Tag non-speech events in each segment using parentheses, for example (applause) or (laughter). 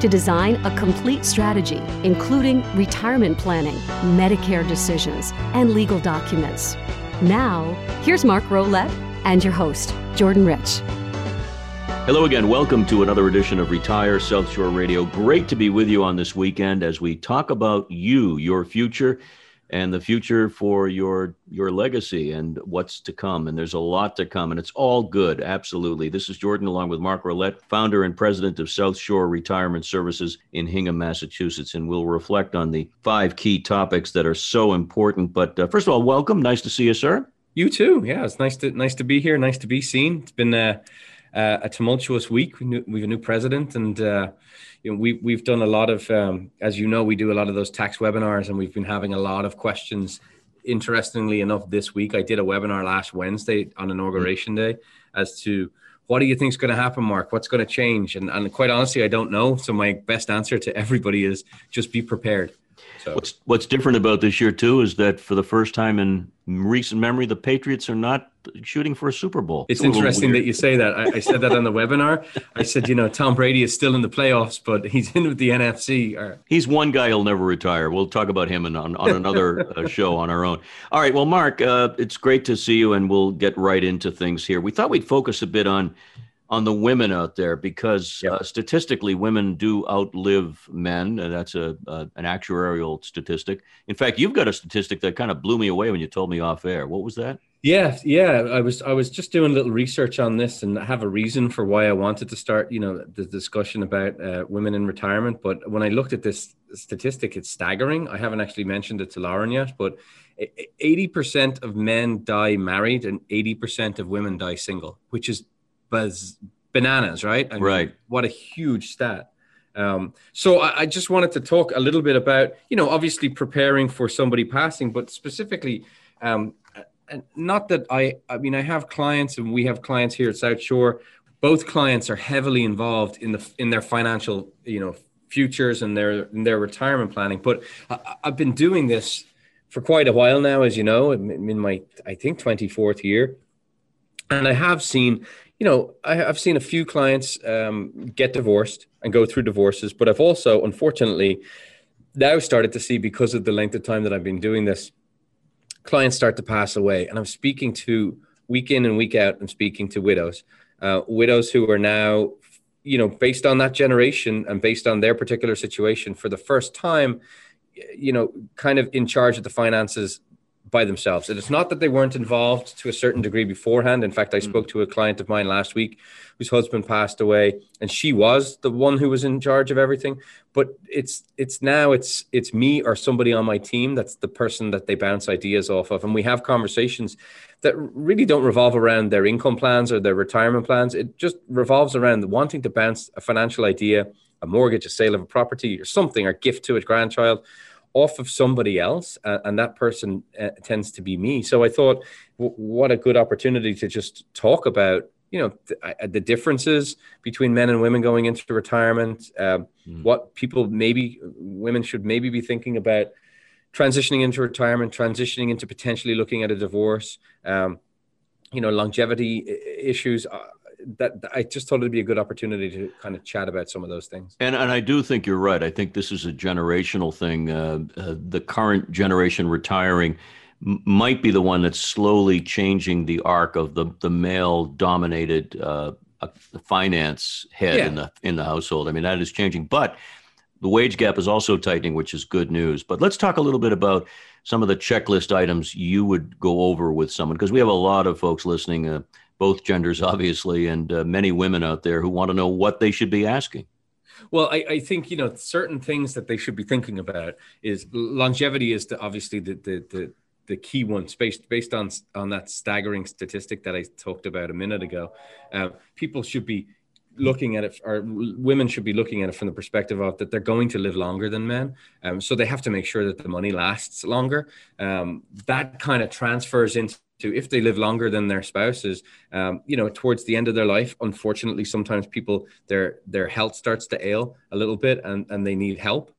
to design a complete strategy, including retirement planning, Medicare decisions, and legal documents. Now, here's Mark Rolette and your host, Jordan Rich. Hello again. Welcome to another edition of Retire South Shore Radio. Great to be with you on this weekend as we talk about you, your future, and the future for your your legacy and what's to come. And there's a lot to come, and it's all good. Absolutely. This is Jordan, along with Mark Rolette, founder and president of South Shore Retirement Services in Hingham, Massachusetts, and we'll reflect on the five key topics that are so important. But uh, first of all, welcome. Nice to see you, sir. You too. Yeah, it's nice to nice to be here. Nice to be seen. It's been uh, uh, a tumultuous week. We, we have a new president, and uh, you know, we we've done a lot of, um, as you know, we do a lot of those tax webinars, and we've been having a lot of questions. Interestingly enough, this week I did a webinar last Wednesday on inauguration day as to what do you think is going to happen, Mark? What's going to change? And, and quite honestly, I don't know. So my best answer to everybody is just be prepared. So what's what's different about this year too is that for the first time in recent memory, the Patriots are not shooting for a Super Bowl. It's, it's interesting that you say that. I, I, said that on the webinar. I said, you know, Tom Brady is still in the playoffs, but he's in with the NFC. Or... He's one guy who'll never retire. We'll talk about him in, on, on another uh, show on our own. All right. Well, Mark, uh, it's great to see you, and we'll get right into things here. We thought we'd focus a bit on on the women out there because yep. uh, statistically women do outlive men and that's a, an actuarial statistic. In fact you've got a statistic that kind of blew me away when you told me off air. What was that? Yeah yeah i was i was just doing a little research on this and I have a reason for why i wanted to start you know the discussion about uh, women in retirement but when i looked at this statistic it's staggering. I haven't actually mentioned it to lauren yet but 80% of men die married and 80% of women die single which is buzz bananas, right? I mean, right. What a huge stat. Um, so I, I, just wanted to talk a little bit about, you know, obviously preparing for somebody passing, but specifically, um, not that I, I mean, I have clients and we have clients here at South Shore. Both clients are heavily involved in the in their financial, you know, futures and their in their retirement planning. But I, I've been doing this for quite a while now, as you know, I'm in my I think 24th year, and I have seen, you know, I, have seen a few clients um, get divorced and go through divorces, but I've also, unfortunately, now started to see because of the length of time that I've been doing this, clients start to pass away. And I'm speaking to week in and week out, I'm speaking to widows, uh, widows who are now, you know, based on that generation and based on their particular situation for the first time, you know, kind of in charge of the finances by themselves. And it's not that they weren't involved to a certain degree beforehand. In fact, I mm. spoke to a client of mine last week whose husband passed away, and she was the one who was in charge of everything. But it's it's now it's it's me or somebody on my team that's the person that they bounce ideas off of, and we have conversations that really don't revolve around their income plans or their retirement plans. It just revolves around wanting to bounce a financial idea, a mortgage, a sale of a property, or something, or gift to a grandchild off of somebody else, uh, and that person uh, tends to be me. So I thought, w- what a good opportunity to just talk about, you know, th- uh, the differences between men and women going into retirement. mm. What people maybe women should maybe be thinking about transitioning into retirement, transitioning into potentially looking at a divorce. Um, you know, longevity issues. That I just thought it'd be a good opportunity to kind of chat about some of those things. And and I do think you're right. I think this is a generational thing. Uh, uh, the current generation retiring m- might be the one that's slowly changing the arc of the the male dominated uh, uh, finance head yeah. in the in the household. I mean that is changing, but the wage gap is also tightening, which is good news. But let's talk a little bit about some of the checklist items you would go over with someone because we have a lot of folks listening uh, both genders, obviously, and uh, many women out there who want to know what they should be asking. Well, I, I, think you know certain things that they should be thinking about is longevity is the, obviously the, the the the key one based based on on that staggering statistic that I talked about a minute ago. Uh, people should be looking at it, or women should be looking at it from the perspective of that they're going to live longer than men. Um, so they have to make sure that the money lasts longer. Um, that kind of transfers into if they live longer than their spouses um, you know towards the end of their life unfortunately sometimes people their their health starts to ail a little bit and and they need help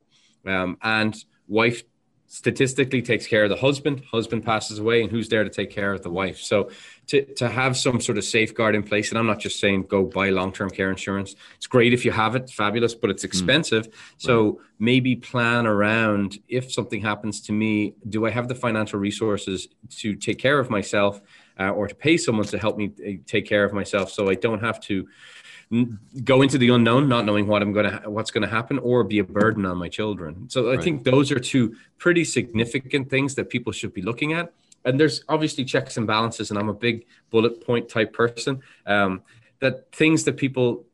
um, and wife statistically takes care of the husband husband passes away and who's there to take care of the wife so to, to have some sort of safeguard in place and i'm not just saying go buy long-term care insurance it's great if you have it fabulous but it's hmm. expensive mm. so right. maybe plan around if something happens to me do i have the financial resources to take care of myself uh, or to pay someone to help me uh, take care of myself so i don't have to go into the unknown, not knowing what I'm going to what's going to happen, or be a burden on my children. So I right. think those are two pretty significant things that people should be looking at. And there's obviously checks and balances, and I'm a big bullet point type person. Um, that things that people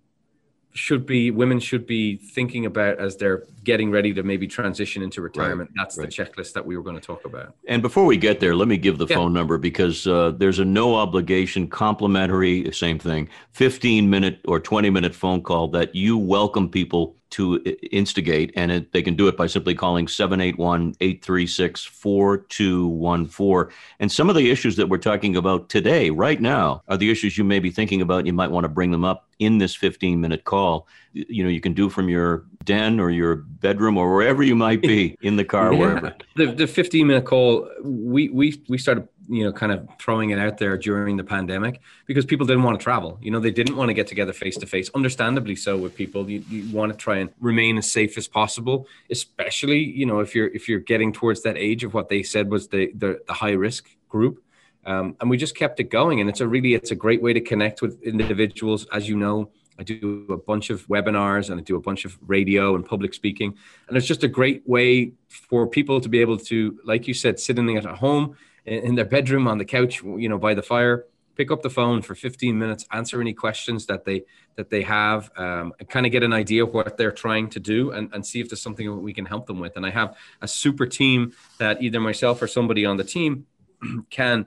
should be women should be thinking about as they're getting ready to maybe transition into retirement. Right, That's right. the checklist that we were going to talk about. And before we get there, let me give the yeah. phone number because uh, there's a no obligation, complimentary, same thing, 15 minute or 20 minute phone call that you welcome people to instigate, and it, they can do it by simply calling 781 836 4214. And some of the issues that we're talking about today, right now, are the issues you may be thinking about. You might want to bring them up in this 15 minute call. You know, you can do from your den or your bedroom or wherever you might be (laughs) in the car, yeah. wherever. The, the 15 minute call, we, we, we started you know kind of throwing it out there during the pandemic because people didn't want to travel. You know they didn't want to get together face to face understandably so with people. You, you want to try and remain as safe as possible especially you know if you're if you're getting towards that age of what they said was the the, the high risk group. Um, and we just kept it going. And it's a really it's a great way to connect with individuals. As you know I do a bunch of webinars and I do a bunch of radio and public speaking. And it's just a great way for people to be able to, like you said, sitting at home in their bedroom on the couch, you know, by the fire, pick up the phone for 15 minutes, answer any questions that they that they have, um, and kind of get an idea of what they're trying to do, and, and see if there's something that we can help them with. And I have a super team that either myself or somebody on the team (clears throat) can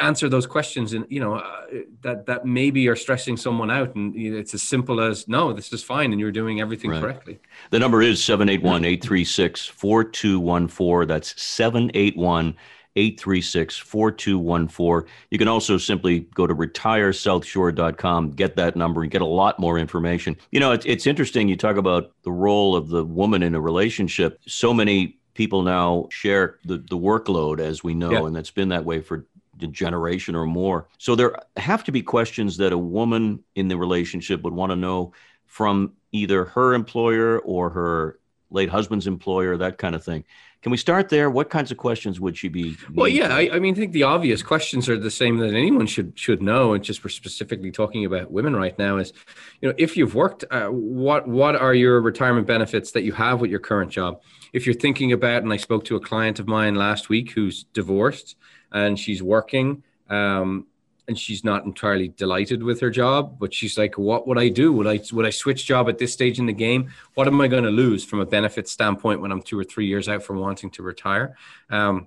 answer those questions and you know uh, that that maybe are stressing someone out and it's as simple as no this is fine and you're doing everything right. correctly the number is 781-836-4214 that's 781 836 4214. You can also simply go to retiresouthshore.com, get that number, and get a lot more information. You know, it's, it's interesting. You talk about the role of the woman in a relationship. So many people now share the, the workload, as we know, yeah. and it's been that way for a generation or more. So there have to be questions that a woman in the relationship would want to know from either her employer or her late husband's employer, that kind of thing. Can we start there? What kinds of questions would she be? Well, yeah, I, I, mean, I think the obvious questions are the same that anyone should should know. And just for specifically talking about women right now is, you know, if you've worked, uh, what what are your retirement benefits that you have with your current job? If you're thinking about, and I spoke to a client of mine last week who's divorced and she's working. Um, and she's not entirely delighted with her job but she's like what would i do? Would i would i switch job at this stage in the game? What am i going to lose from a benefit standpoint when i'm two or three years out from wanting to retire? Um,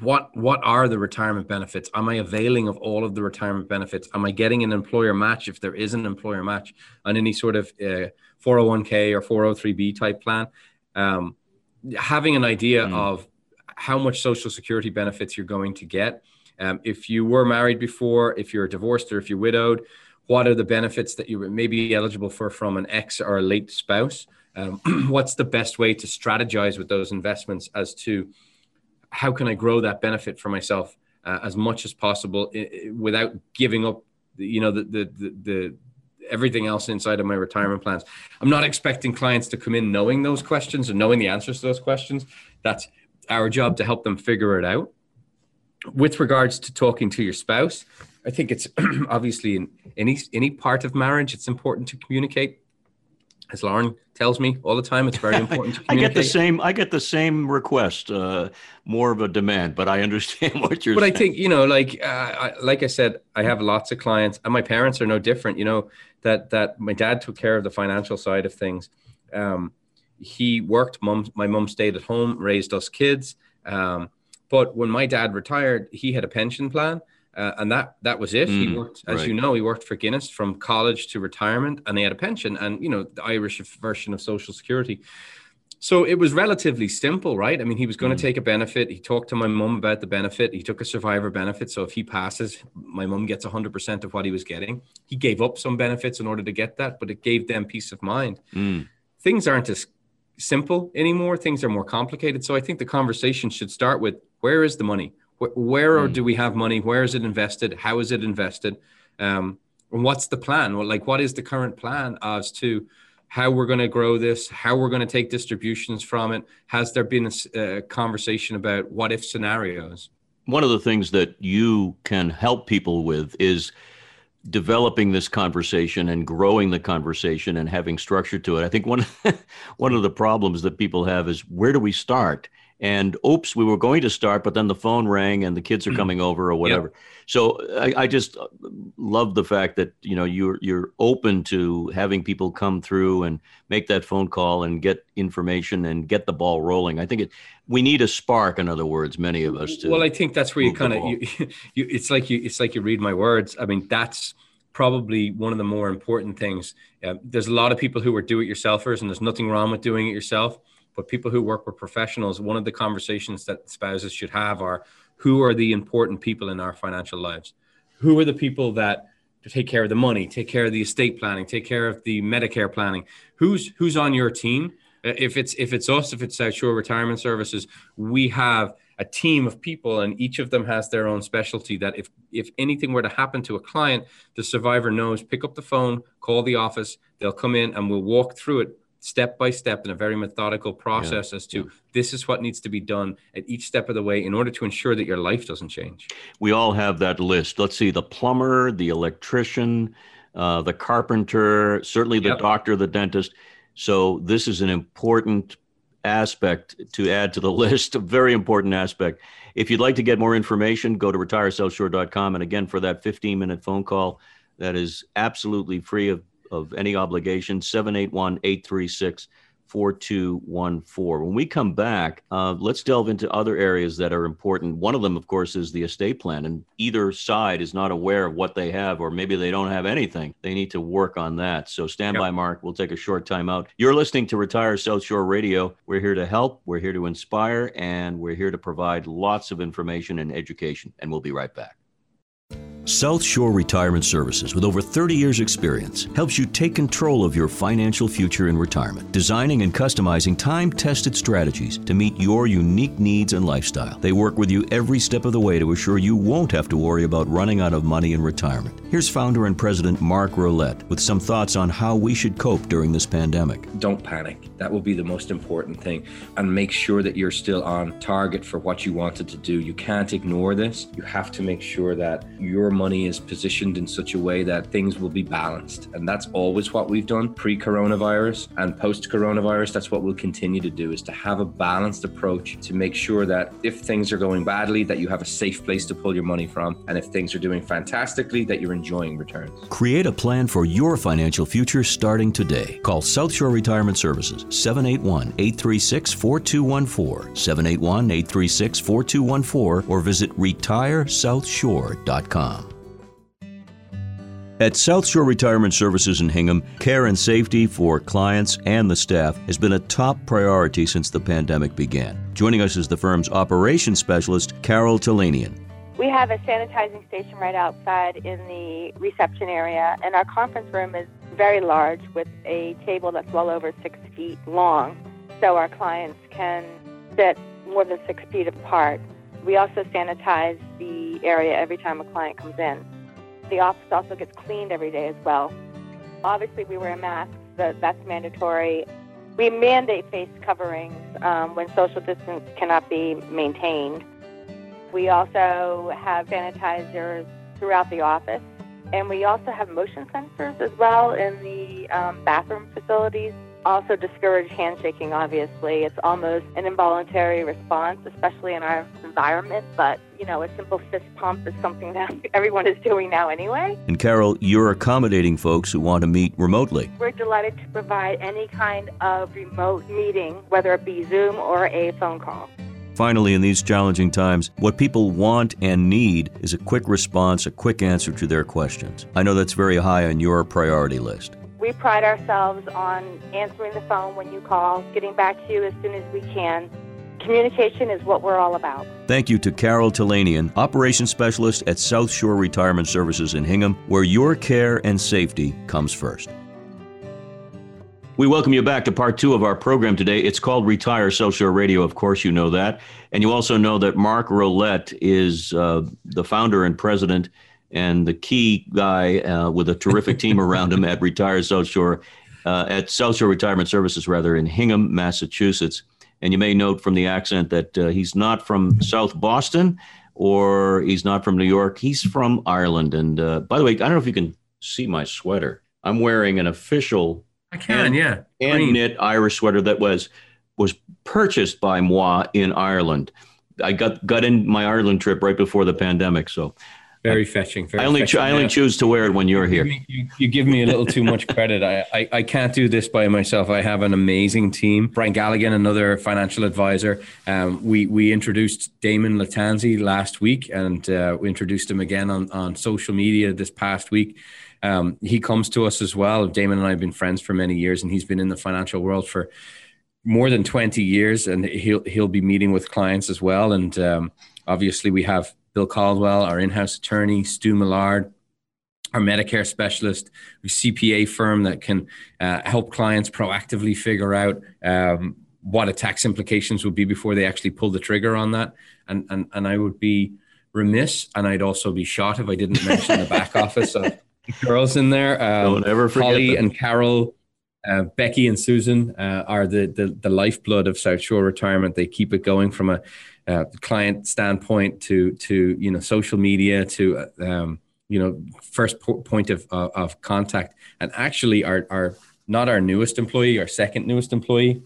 what what are the retirement benefits? Am i availing of all of the retirement benefits? Am i getting an employer match if there is an employer match on any sort of uh, 401k or 403b type plan? Um, having an idea mm. of how much social security benefits you're going to get um, if you were married before, if you're divorced or if you're widowed, what are the benefits that you may be eligible for from an ex or a late spouse? Um, (clears throat) what's the best way to strategize with those investments as to how can I grow that benefit for myself uh, as much as possible without giving up, you know, the, the, the, the everything else inside of my retirement plans. I'm not expecting clients to come in knowing those questions and knowing the answers to those questions. That's our job to help them figure it out with regards to talking to your spouse, I think it's (clears throat) obviously in any any part of marriage, it's important to communicate. As Lauren tells me all the time, it's very (laughs) important to communicate. I get the same. I get the same request, uh, more of a demand, but I understand (laughs) what you're. But saying. I think you know, like uh, I, like I said, I have lots of clients, and my parents are no different. You know that that my dad took care of the financial side of things. Um, he worked. Mom, my mom stayed at home, raised us kids. Um, but when my dad retired, he had a pension plan. uh, and that that was it. Mm, he worked, as right. you know, he worked for Guinness from college to retirement, and he had a pension, and you know the Irish version of Social Security. So it was relatively simple, right? I mean, he was going to mm. take a benefit. He talked to my mum about the benefit. He took a survivor benefit. So if he passes, my mum gets 100% of what he was getting. He gave up some benefits in order to get that, but it gave them peace of mind. Mm. Things aren't as simple anymore. Things are more complicated. So I think the conversation should start with where is the money? Where, where mm. do we have money? Where is it invested? How is it invested? Um, and what's the plan? Well, like, what is the current plan as to how we're going to grow this, how we're going to take distributions from it. Has there been a, a conversation about what if scenarios? One of the things that you can help people with is developing this conversation and growing the conversation and having structure to it. I think one (laughs) one of the problems that people have is where do we start? And oops, we were going to start, but then the phone rang and the kids are mm. coming over or whatever. Yep. So I, I, just uh, love the fact that you know you're you're open to having people come through and make that phone call and get information and get the ball rolling. I think it we need a spark. In other words, many of us. well, I think that's where you kind of you, (laughs) you it's like you it's like you read my words. I mean, that's probably one of the more important things. Uh, there's a lot of people who are do-it-yourselfers, and there's nothing wrong with doing it yourself but people who work with professionals, one of the conversations that spouses should have are who are the important people in our financial lives? Who are the people that take care of the money, take care of the estate planning, take care of the Medicare planning? Who's who's on your team? If it's if it's us, if it's South Shore Retirement Services, we have a team of people and each of them has their own specialty that if if anything were to happen to a client the survivor knows pick up the phone call the office they'll come in and we'll walk through it step by step in a very methodical process yeah. as to yeah. this is what needs to be done at each step of the way in order to ensure that your life doesn't change. We all have that list. Let's see the plumber, the electrician, uh, the carpenter, certainly the yep. doctor, the dentist. So, this is an important aspect to add to the (laughs) list, a very important aspect. If you'd like to get more information, go to retiresouthshore.com. And again, for that 15 minute phone call, that is absolutely free of of any obligation, 781 836 4214. When we come back, uh, let's delve into other areas that are important. One of them, of course, is the estate plan, and either side is not aware of what they have, or maybe they don't have anything. They need to work on that. So stand yep. by, Mark. We'll take a short time out. You're listening to Retire South Shore Radio. We're here to help, we're here to inspire, and we're here to provide lots of information and education. And we'll be right back. South Shore Retirement Services, with over 30 years' experience, helps you take control of your financial future in retirement, designing and customizing time tested strategies to meet your unique needs and lifestyle. They work with you every step of the way to assure you won't have to worry about running out of money in retirement. Here's founder and president Mark Rolette with some thoughts on how we should cope during this pandemic. Don't panic. That will be the most important thing. And make sure that you're still on target for what you wanted to do. You can't ignore this. You have to make sure that your money is positioned in such a way that things will be balanced. And that's always what we've done pre coronavirus and post coronavirus. That's what we'll continue to do is to have a balanced approach to make sure that if things are going badly, that you have a safe place to pull your money from. And if things are doing fantastically, that you're enjoying returns. Create a plan for your financial future starting today. Call South Shore Retirement Services 781 836 4214, 781 836 4214, or visit retiresouthshore.com. At South Shore Retirement Services in Hingham, care and safety for clients and the staff has been a top priority since the pandemic began. Joining us is the firm's operations specialist, Carol Talanian. We have a sanitizing station right outside in the reception area, and our conference room is very large with a table that's well over six feet long, so our clients can sit more than six feet apart. We also sanitize the area every time a client comes in. The office also gets cleaned every day as well. Obviously, we wear masks, that's mandatory. We mandate face coverings um, when social distance cannot be maintained. We also have sanitizers throughout the office, and we also have motion sensors as well in the um, bathroom facilities also discourage handshaking, obviously. It's almost an involuntary response, especially in our environment, but you know, a simple fist pump is something that (laughs) everyone is doing now anyway. And Carol, you're accommodating folks who want to meet remotely. We're delighted to provide any kind of remote meeting, whether it be Zoom or a phone call. Finally, in these challenging times, what people want and need is a quick response, a quick answer to their questions. I know that's very high on your priority list. We pride ourselves on answering the phone when you call, getting back to you as soon as we can. Communication is what we're all about. Thank you to Carol Talanian, Operations Specialist at South Shore Retirement Services in Hingham, where your care and safety comes first. We welcome you back to part two of our program today. It's called Retire South Shore Radio. Of course, you know that. And you also know that Mark Rolette is uh, the founder and president and the key guy uh, with a terrific team around him at Retire South Shore, uh, at South Shore Retirement Services, rather, in Hingham, Massachusetts. And you may note from the accent that uh, he's not from South Boston or he's not from New York. He's from Ireland. And uh, by the way, I don't know if you can see my sweater. I'm wearing an official I can, hand, yeah. hand Green. knit Irish sweater that was was purchased by moi in Ireland. I got got in my Ireland trip right before the pandemic, so Very fetching. Very I only fetching. I only Yeah. choose to wear it when you're here. give me- You, you give me a little too much credit. I, I, I can't do this by myself. I have an amazing team. Brian Galligan, another financial advisor. Um, we we introduced Damon Latanzi last week, and uh, we introduced him again on, on social media this past week. Um, he comes to us as well. Damon and I have been friends for many years, and he's been in the financial world for more than 20 years and he'll he'll be meeting with clients as well and um, obviously we have bill caldwell our in-house attorney stu millard our medicare specialist a cpa firm that can uh, help clients proactively figure out um, what a tax implications would be before they actually pull the trigger on that and and, and i would be remiss and i'd also be shot if i didn't mention the back (laughs) office of girls in there um, Don't ever forget holly that. and carol uh, Becky and Susan uh, are the, the the lifeblood of South Shore Retirement. They keep it going from a uh, client standpoint to to you know social media to um, you know first po- point of, of of contact. And actually, our our not our newest employee, our second newest employee,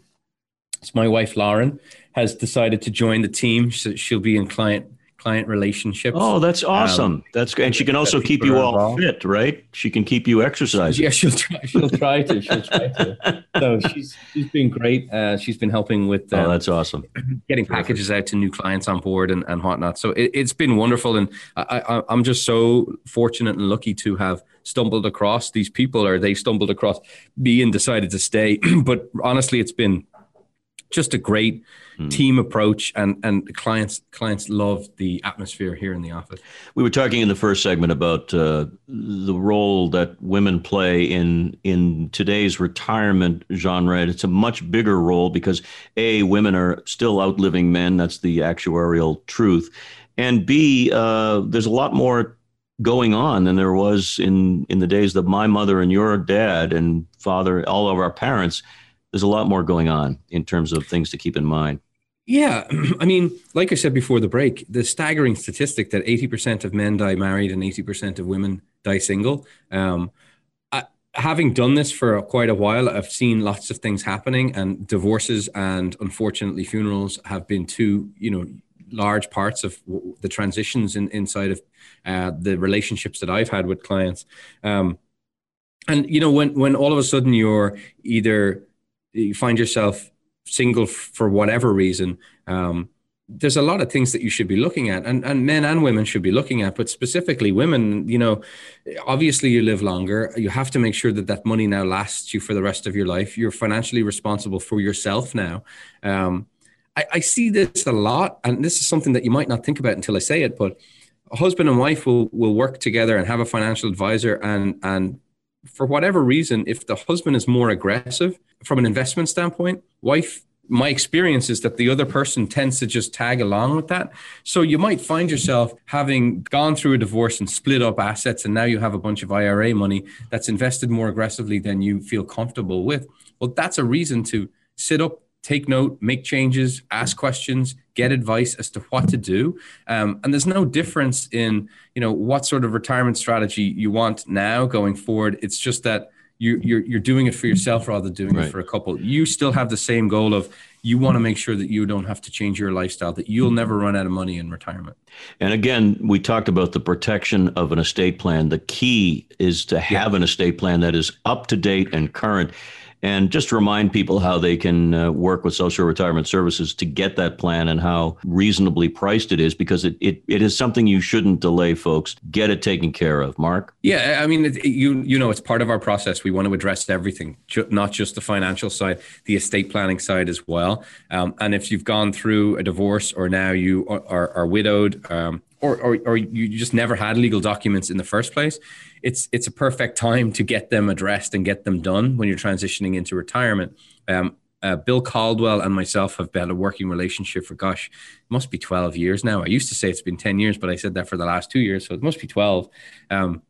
it's my wife Lauren has decided to join the team. So she'll be in client client relationship. Oh, that's awesome. that's great. And she can also keep you all involved. fit, right? She can keep you exercising. Yeah, she'll try. She'll try to. She'll try to. (laughs) So she's she's been great. Uh, she's been helping with Oh, um, that's awesome. getting packages out to new clients on board and, and whatnot. So it, it's been wonderful, and I, I, I'm just so fortunate and lucky to have stumbled across these people, or they stumbled across me and decided to stay. (clears throat) but honestly, it's been just a great team approach, and and clients clients love the atmosphere here in the office. We were talking in the first segment about uh, the role that women play in in today's retirement genre. It's a much bigger role because a women are still outliving men. That's the actuarial truth, and b uh, there's a lot more going on than there was in in the days that my mother and your dad and father, all of our parents. There's a lot more going on in terms of things to keep in mind. Yeah, (clears throat) I mean, like I said before the break, the staggering statistic that 80% of men die married and 80% of women die single. Um, I, having done this for quite a while, I've seen lots of things happening, and divorces and unfortunately funerals have been two, you know, large parts of the transitions in, inside of uh, the relationships that I've had with clients. Um, and you know, when when all of a sudden you're either you find yourself single for whatever reason, um, there's a lot of things that you should be looking at, and, and men and women should be looking at, but specifically women. You know, obviously you live longer. You have to make sure that that money now lasts you for the rest of your life. You're financially responsible for yourself now. Um, I, I see this a lot, and this is something that you might not think about until I say it, but a husband and wife will will work together and have a financial advisor and and for whatever reason if the husband is more aggressive from an investment standpoint wife my experience is that the other person tends to just tag along with that. So you might find yourself having gone through a divorce and split up assets and now you have a bunch of IRA money that's invested more aggressively than you feel comfortable with. Well that's a reason to sit up take note, make changes, ask questions, get advice as to what to do. Um, and there's no difference in you know what sort of retirement strategy you want now going forward. It's just that you, you're you're doing it for yourself rather than doing Right. it for a couple. You still have the same goal of you want to make sure that you don't have to change your lifestyle, that you'll never run out of money in retirement. And again, we talked about the protection of an estate plan. The key is to have an estate plan that is up to date and current. And just remind people how they can uh, work with Social Retirement Services to get that plan and how reasonably priced it is because it, it, it is something you shouldn't delay, folks. Get it taken care of. Mark? Yeah, I mean, it, you you know, it's part of our process. We want to address everything, not just the financial side, the estate planning side as well. Um, and if you've gone through a divorce or now you are, are, are widowed, um, or, or, or you just never had legal documents in the first place, it's it's a perfect time to get them addressed and get them done when you're transitioning into retirement. Um, uh, Bill Caldwell and myself have had a working relationship for gosh, it must be 12 years now. I used to say it's been 10 years, but I said that for the last two years, so it must be 12. Um,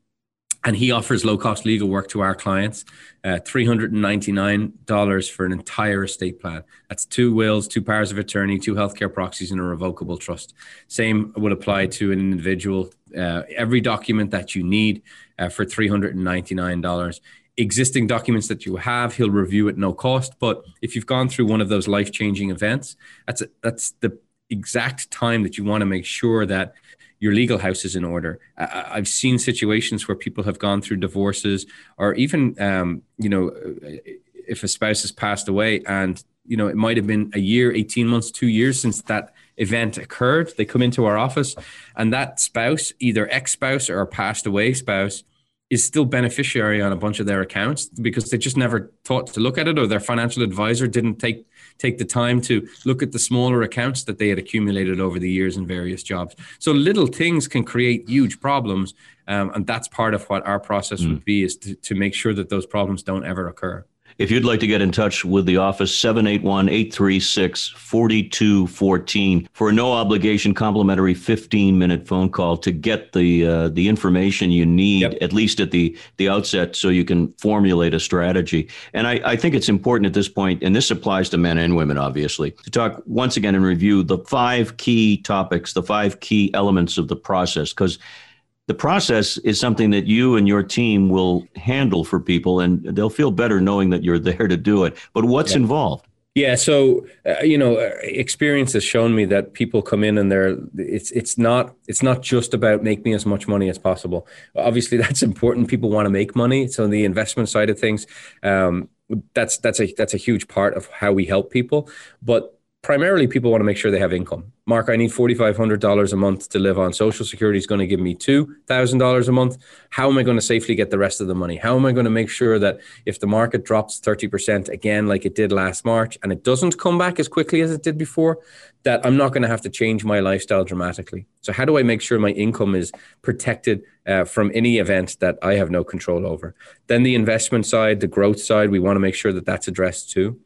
and he offers low cost legal work to our clients uh, $399 for an entire estate plan. That's two wills two powers of attorney two healthcare proxies and a revocable trust. Same would apply to an individual uh, every document that you need uh, for $399 existing documents that you have he'll review at no cost but if you've gone through one of those life-changing events that's a, that's the exact time that you want to make sure that your legal house is in order. I, have seen situations where people have gone through divorces, or even, um, you know, if a spouse has passed away, and you know, it might have been a year, eighteen months, two years since that event occurred. They come into our office, and that spouse, either ex-spouse or passed away spouse, is still beneficiary on a bunch of their accounts because they just never thought to look at it, or their financial advisor didn't take take the time to look at the smaller accounts that they had accumulated over the years in various jobs. So little things can create huge problems. Um, and that's part of what our process mm. would be is to, to make sure that those problems don't ever occur. If you'd like to get in touch with the office, 781 836 4214 for a no obligation complimentary 15 minute phone call to get the uh, the information you need, yep. at least at the, the outset, so you can formulate a strategy. And I, I think it's important at this point, and this applies to men and women, obviously, to talk once again and review the five key topics, the five key elements of the process, because the process is something that you and your team will handle for people and they'll feel better knowing that you're (laughs) there to do it. But what's yeah. involved? Yeah so uh, you know uh, experience has shown me that people come in and they're it's it's not it's not just about make me as much money as possible. Obviously (laughs) that's important. People want to make money so the investment side of things um, that's that's a that's a huge part of how we help people. But primarily people want to make sure they have income. Mark, I need $4,500 a month to live on. Social Security is going to give me $2,000 a month. How am I going to safely get the rest of the money? How am I going to make sure that if the market drops 30% again, like it did last March, and it doesn't come back as quickly as it did before, that I'm not going to have to change my lifestyle dramatically? So, how do I make sure my income is protected uh, from any event that I have no control over? Then the investment side, the growth side, we want to make sure that that's addressed too.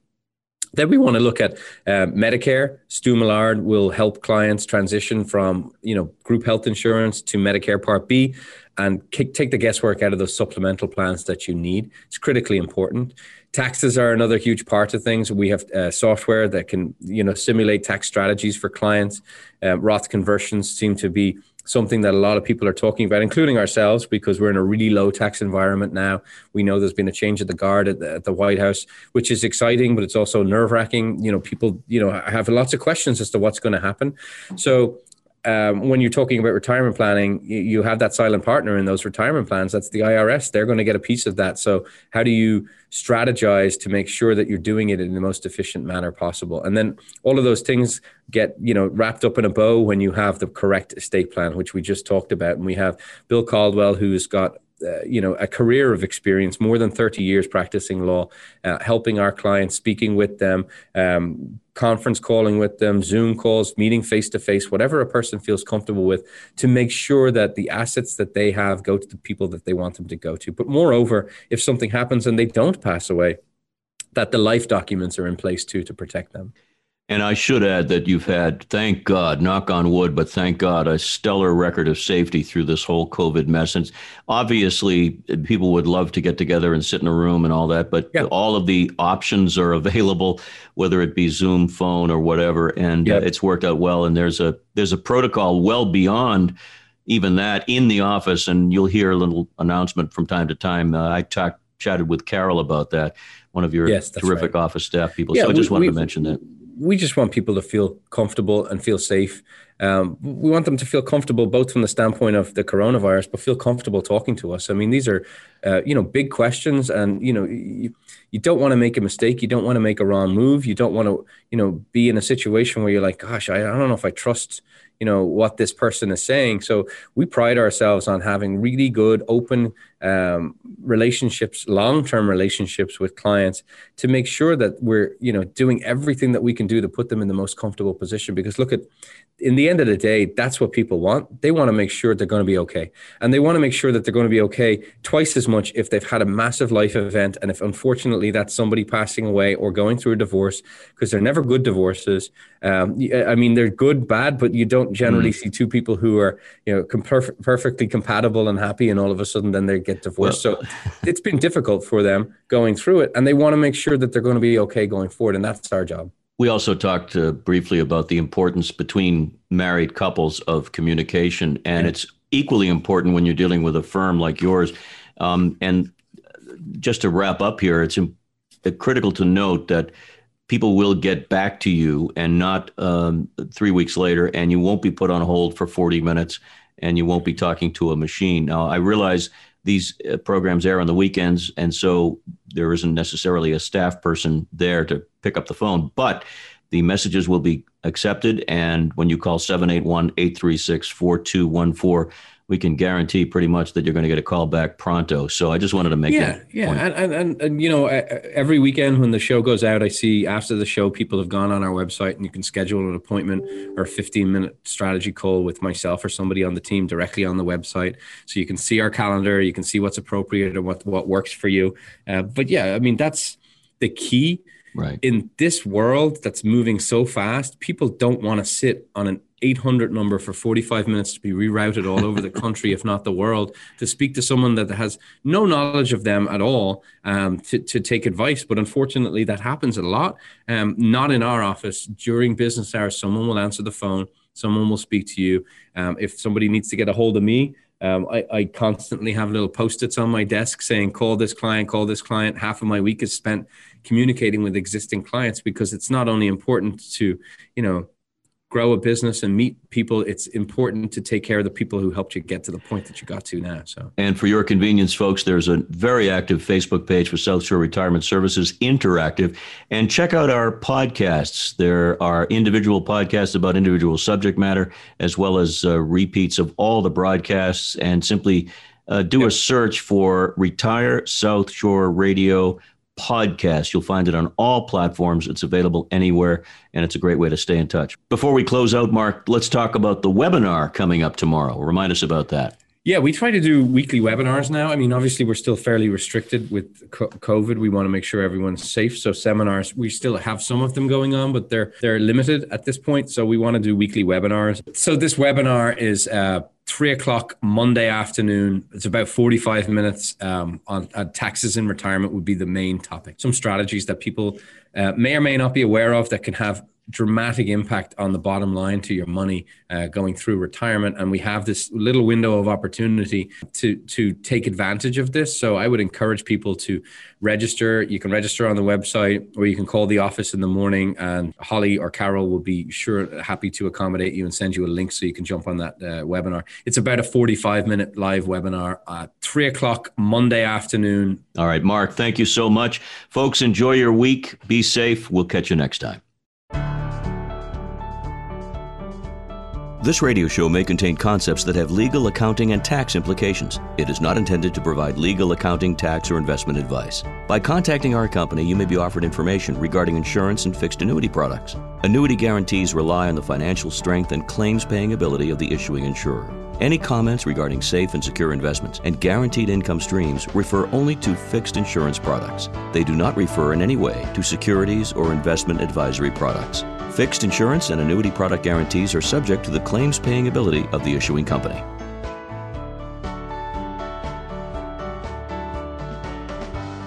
Then we want to look at uh, Medicare. Stu Millard will help clients transition from you know group health insurance to Medicare Part B, and kick, take the guesswork out of those supplemental plans that you need. It's critically important. Taxes are another huge part of things. We have uh, software that can you know simulate tax strategies for clients. Uh, Roth conversions seem to be something that a lot of people are talking about, including ourselves, because we're in a really low tax environment now. We know there's been a change of the guard at the, at the White House, which is exciting, but it's also nerve wracking. You know, people, you know, have lots of questions as to what's going to happen. So um, when you're talking about retirement planning, you, you, have that silent partner in those retirement plans. That's the IRS. They're going to get a piece of that. So, how do you strategize to make sure that you're doing it in the most efficient manner possible? And then all of those things get you know wrapped up in a bow when you have the correct estate plan, which we just talked about. And we have Bill Caldwell, who's got uh, you know a career of experience more than 30 years practicing law uh, helping our clients speaking with them um, conference calling with them zoom calls meeting face to face whatever a person feels comfortable with to make sure that the assets that they have go to the people that they want them to go to. But moreover if something happens and they don't pass away that the life documents are in place too to protect them and I should add that you've had, thank God, knock on wood, but thank God, a stellar record of safety through this whole COVID mess. And obviously, people would love to get together and sit in a room and all that, but yeah. all of the options are (laughs) available, whether it be Zoom, phone, or whatever. And uh, it's worked out well. And there's a there's a protocol well beyond even that in the office. And you'll hear a little announcement from time to time. Uh, I talked chatted with Carol about that, one of your yes, terrific right. office staff people. Yeah, so I just we, wanted to mention that we just want people to feel comfortable and feel safe. Um, we want them to feel comfortable both from the standpoint of the coronavirus, but feel comfortable talking to us. I mean, these are, uh, you know, big questions, and you know, you, you don't want to make a mistake. You don't want to make a wrong move. You don't want to, you know, be in a situation where you're like, gosh, I, I don't know if I trust you know what this person is saying so we pride ourselves on having really good open um, relationships long-term relationships with clients to make sure that we're you know doing everything that we can do to put them in the most comfortable position because look at in the end of the day, that's what people want. They want to make sure they're going to be okay. And they want to make sure that they're going to be okay twice as much if they've had a massive life event. And if unfortunately that's somebody passing away or going through a divorce, because they're never good divorces. Um, I mean, they're good, bad, but you don't generally mm. see two people who are, you know, perf- perfectly compatible and happy, and all of a sudden then they get divorced. Well, so it's been difficult for them going through it. And they want to make sure that they're going to be okay going forward. And that's our job. We also talked uh, briefly about the importance between married couples of communication, and yeah. it's equally important when you're dealing with a firm like yours. Um, and just to wrap up here, it's Im- critical to note that people will get back to you and not um, three weeks later, and you won't be put on hold for 40 minutes and you won't be talking to a machine. Now, I realize these uh, programs air on the weekends, and so there isn't necessarily a staff person there to pick up the phone, but the messages will be accepted. And when you call 781 836 4214, we can guarantee pretty much that you're going to get a call back pronto. So I just wanted to make yeah, yeah, and, and, and and you know, every weekend when the show goes out, I see after the show people have gone on our website and you can schedule an appointment or a 15 minute strategy call with myself or somebody on the team directly on the website, so you can see our calendar, you can see what's appropriate and what what works for you. Uh, but yeah, I mean that's the key. Right. In this world that's moving so fast, people don't want to sit on an 800 number for 45 minutes to be rerouted all over the (laughs) country, if not the world, to speak to someone that has no knowledge of them at all um, to, to take advice. But unfortunately, that happens a lot. Um, not in our office. During business hours, someone will answer the phone, someone will speak to you. Um, if somebody needs to get a hold of me, um, I, I, constantly have little post-its on my desk saying, call this client, call this client. Half of my week is spent communicating with existing clients because it's not only important to, you know, grow a business and meet people, it's important to take care of the people who helped you get to the point that you got to now. So, and for your convenience, folks, there's a very active Facebook page for South Shore Retirement Services, interactive, and check out our podcasts. There are individual podcasts about individual subject matter, as well as uh, repeats of all the broadcasts, and simply. Uh, do yep. a search for Retire South Shore Radio podcast. You'll find it on all platforms. It's available anywhere, and it's a great way to stay in touch. Before we close out, Mark, let's talk about the webinar coming up tomorrow. Remind us about that. Yeah, we try to do weekly webinars now. I mean, obviously, we're still fairly restricted with COVID. We want to make sure everyone's safe. So seminars, we still have some of them going on, but they're they're limited at this point. So we want to do weekly webinars. So this webinar is uh, three o'clock Monday afternoon. It's about 45 minutes um, on, on, taxes in retirement would be the main topic. Some strategies that people uh, may or may not be aware of that can have dramatic impact on the bottom line to your money uh, going through retirement. And we have this little window of opportunity to to take advantage of this. So i would encourage people to register. You can register on the website or you can call the office in the morning and holly or carol will be sure happy to accommodate you and send you a link so you can jump on that uh, webinar. It's about a 45 minute live webinar at 3 o'clock monday afternoon. All right mark thank you so much. Folks enjoy your week. Be safe. We'll catch you next time This radio show may contain concepts that have legal, accounting, and tax implications. It is not intended to provide legal, accounting, tax, or investment advice. By contacting our company, you may be offered information regarding insurance and fixed annuity products. Annuity guarantees rely on the financial strength and claims paying ability of the issuing insurer. Any comments regarding safe and secure investments and guaranteed income streams refer only to fixed insurance products. They do not refer in any way to securities or investment advisory products. Fixed insurance and annuity product guarantees are subject to the claims paying ability of the issuing company.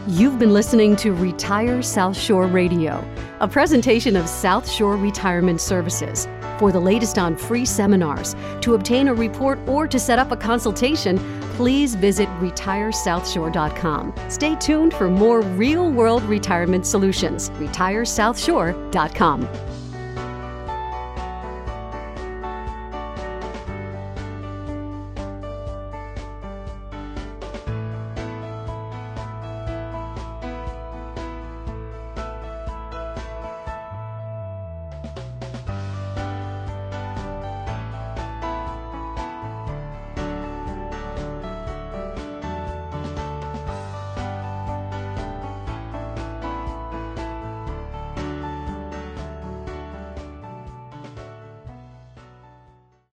You've been listening to Retire South Shore Radio, a presentation of South Shore Retirement Services. For the latest on free seminars, to obtain a report, or to set up a consultation, please visit retiresouthshore.com. Stay tuned for more real world retirement solutions. RetireSouthShore.com.